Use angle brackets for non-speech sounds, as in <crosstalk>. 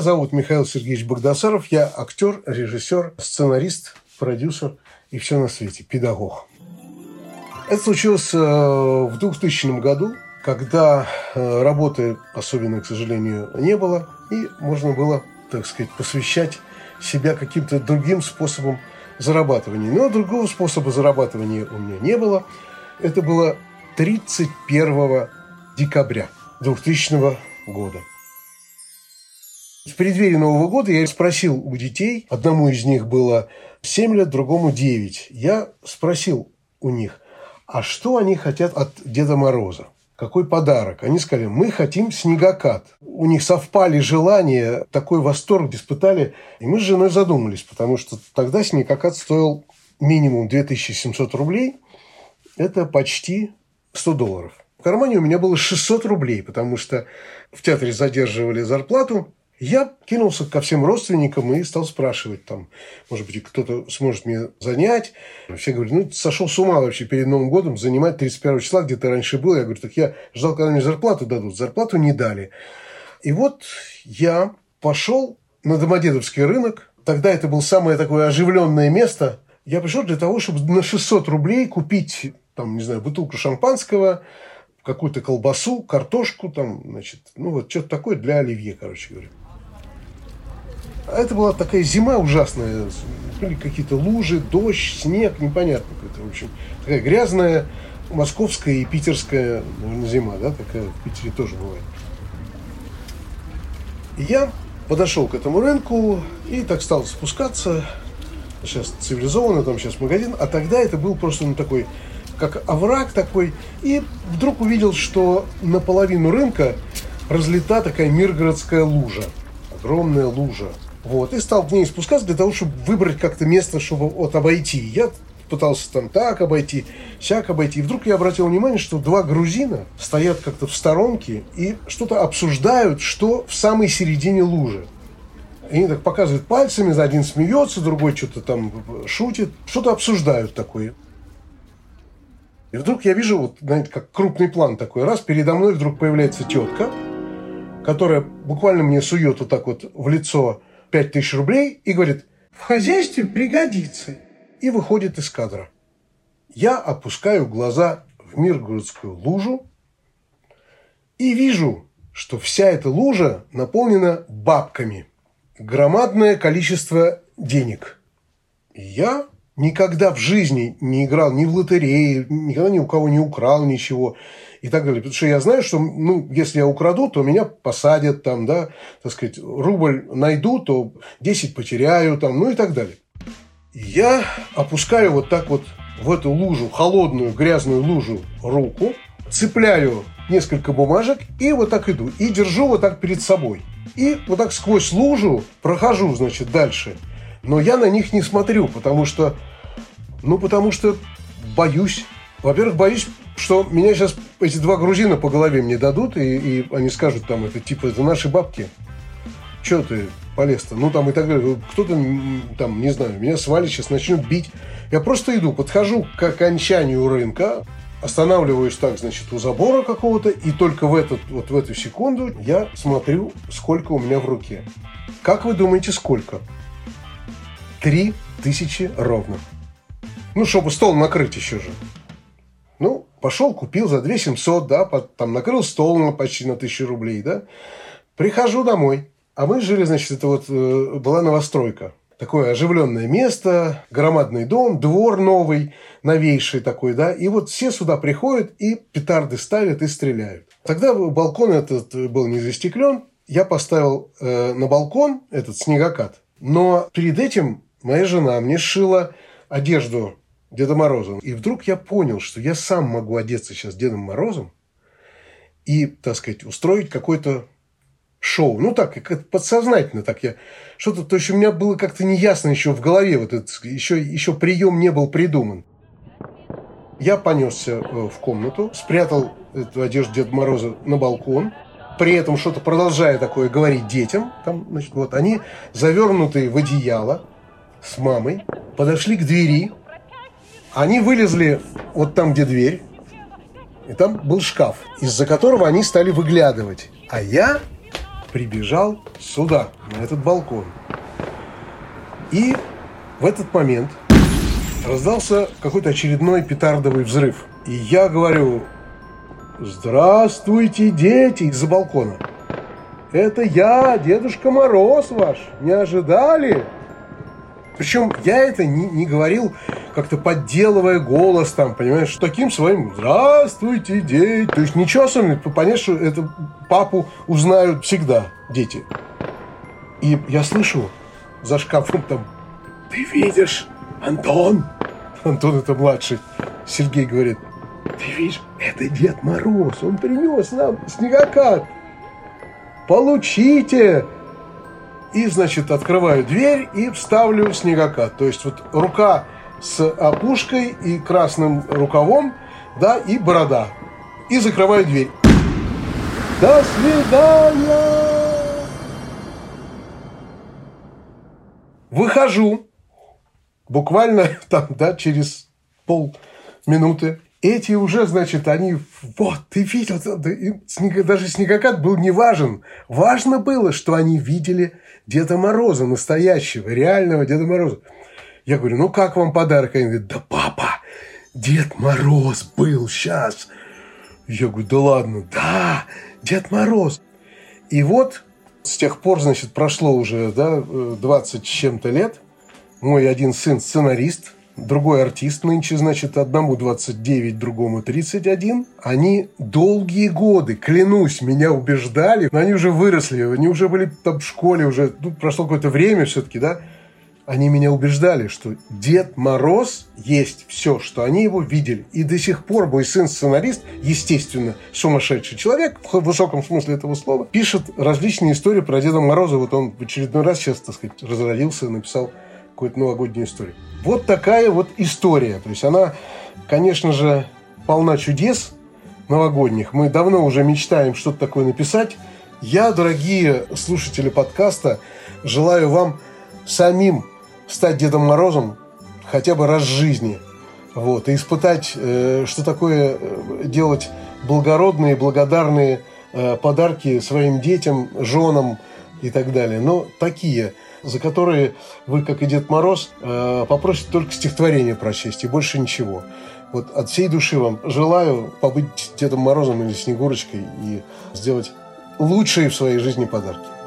Зовут Михаил Сергеевич Богдасаров. Я актер, режиссер, сценарист, продюсер и все на свете, педагог. Это случилось э, в 2000 году, когда э, работы особенно, к сожалению, не было, и можно было, так сказать, посвящать себя каким-то другим способом зарабатывания. Но другого способа зарабатывания у меня не было. Это было 31 декабря 2000 года. В преддверии Нового года я спросил у детей, одному из них было 7 лет, другому 9. Я спросил у них, а что они хотят от Деда Мороза? Какой подарок? Они сказали, мы хотим снегокат. У них совпали желания, такой восторг испытали. И мы с женой задумались, потому что тогда снегокат стоил минимум 2700 рублей. Это почти 100 долларов. В кармане у меня было 600 рублей, потому что в театре задерживали зарплату. Я кинулся ко всем родственникам и стал спрашивать там, может быть, кто-то сможет мне занять. Все говорят, ну, сошел с ума вообще перед Новым годом занимать 31 числа, где ты раньше был. Я говорю, так я ждал, когда мне зарплату дадут. Зарплату не дали. И вот я пошел на Домодедовский рынок. Тогда это было самое такое оживленное место. Я пришел для того, чтобы на 600 рублей купить, там, не знаю, бутылку шампанского, какую-то колбасу, картошку, там, значит, ну вот что-то такое для оливье, короче говоря. Это была такая зима ужасная. Были какие-то лужи, дождь, снег, непонятно. Это, общем, такая грязная московская и питерская, наверное, зима, да, такая в Питере тоже бывает. И я подошел к этому рынку и так стал спускаться. Сейчас цивилизованно, там сейчас магазин. А тогда это был просто ну, такой, как овраг такой. И вдруг увидел, что наполовину рынка разлита такая миргородская лужа. Огромная лужа. Вот, и стал к ней спускаться для того, чтобы выбрать как-то место, чтобы вот обойти. Я пытался там так обойти, сяк обойти. И вдруг я обратил внимание, что два грузина стоят как-то в сторонке и что-то обсуждают, что в самой середине лужи. Они так показывают пальцами, один смеется, другой что-то там шутит, что-то обсуждают такое. И вдруг я вижу, вот, знаете, как крупный план такой, раз, передо мной вдруг появляется тетка, которая буквально мне сует вот так вот в лицо 5000 рублей и говорит, в хозяйстве пригодится. И выходит из кадра. Я опускаю глаза в Миргородскую лужу и вижу, что вся эта лужа наполнена бабками. Громадное количество денег. Я никогда в жизни не играл ни в лотереи, никогда ни у кого не украл ничего и так далее. Потому что я знаю, что ну, если я украду, то меня посадят, там, да, так сказать, рубль найду, то 10 потеряю, там, ну и так далее. Я опускаю вот так вот в эту лужу, холодную, грязную лужу руку, цепляю несколько бумажек и вот так иду. И держу вот так перед собой. И вот так сквозь лужу прохожу, значит, дальше. Но я на них не смотрю, потому что, ну, потому что боюсь. Во-первых, боюсь что меня сейчас эти два грузина по голове мне дадут, и, и они скажут там, это типа, это наши бабки. Че ты полез-то? Ну, там и так далее. Кто-то, там, не знаю, меня свалит, сейчас начнут бить. Я просто иду, подхожу к окончанию рынка, останавливаюсь так, значит, у забора какого-то, и только в, этот, вот в эту секунду я смотрю, сколько у меня в руке. Как вы думаете, сколько? Три тысячи ровно. Ну, чтобы стол накрыть еще же. Ну, пошел, купил за 2 700, да, там накрыл стол на почти на 1000 рублей, да. Прихожу домой. А мы жили, значит, это вот э, была новостройка. Такое оживленное место, громадный дом, двор новый, новейший такой, да. И вот все сюда приходят и петарды ставят и стреляют. Тогда балкон этот был не застеклен. Я поставил э, на балкон этот снегокат. Но перед этим моя жена мне сшила одежду Деда Морозом. И вдруг я понял, что я сам могу одеться сейчас Дедом Морозом и, так сказать, устроить какой-то шоу. Ну так, как подсознательно так я что-то, то есть у меня было как-то неясно еще в голове, вот этот, еще, еще прием не был придуман. Я понесся э, в комнату, спрятал эту одежду Деда Мороза на балкон, при этом что-то продолжая такое говорить детям, там, значит, вот они завернутые в одеяло с мамой, подошли к двери, они вылезли вот там, где дверь, и там был шкаф, из-за которого они стали выглядывать. А я прибежал сюда, на этот балкон. И в этот момент раздался какой-то очередной петардовый взрыв. И я говорю, здравствуйте, дети, из-за балкона. Это я, Дедушка Мороз ваш. Не ожидали? Причем я это не, не говорил как-то подделывая голос там, понимаешь, таким своим «Здравствуйте, дети». То есть ничего особенного. Понятно, что это папу узнают всегда дети. И я слышу за шкафом там «Ты видишь, Антон?» Антон это младший. Сергей говорит «Ты видишь, это Дед Мороз, он принес нам снегокат. Получите!» И, значит, открываю дверь и вставлю снегокат. То есть вот рука с опушкой и красным рукавом, да, и борода. И закрываю дверь. До свидания! Выхожу. Буквально <laughs> там, да, через полминуты. Эти уже, значит, они, вот, ты видел, даже снегокат был не важен. Важно было, что они видели Деда Мороза, настоящего, реального Деда Мороза. Я говорю, ну как вам подарок? Они говорят, да папа, Дед Мороз был сейчас. Я говорю, да ладно, да, Дед Мороз. И вот с тех пор, значит, прошло уже да, 20 с чем-то лет. Мой один сын сценарист, другой артист нынче, значит, одному 29, другому 31. Они долгие годы, клянусь, меня убеждали, но они уже выросли, они уже были там в школе, уже ну, прошло какое-то время все-таки, да, они меня убеждали, что Дед Мороз есть все, что они его видели. И до сих пор мой сын сценарист, естественно, сумасшедший человек, в высоком смысле этого слова, пишет различные истории про Деда Мороза. Вот он в очередной раз сейчас, так сказать, разродился, написал какую-то новогоднюю историю. Вот такая вот история. То есть она, конечно же, полна чудес новогодних. Мы давно уже мечтаем что-то такое написать. Я, дорогие слушатели подкаста, желаю вам самим стать Дедом Морозом хотя бы раз в жизни. Вот, и испытать, э, что такое э, делать благородные, благодарные э, подарки своим детям, женам и так далее. Но такие, за которые вы, как и Дед Мороз, попросите только стихотворение прочесть и больше ничего. Вот от всей души вам желаю побыть Дедом Морозом или Снегурочкой и сделать лучшие в своей жизни подарки.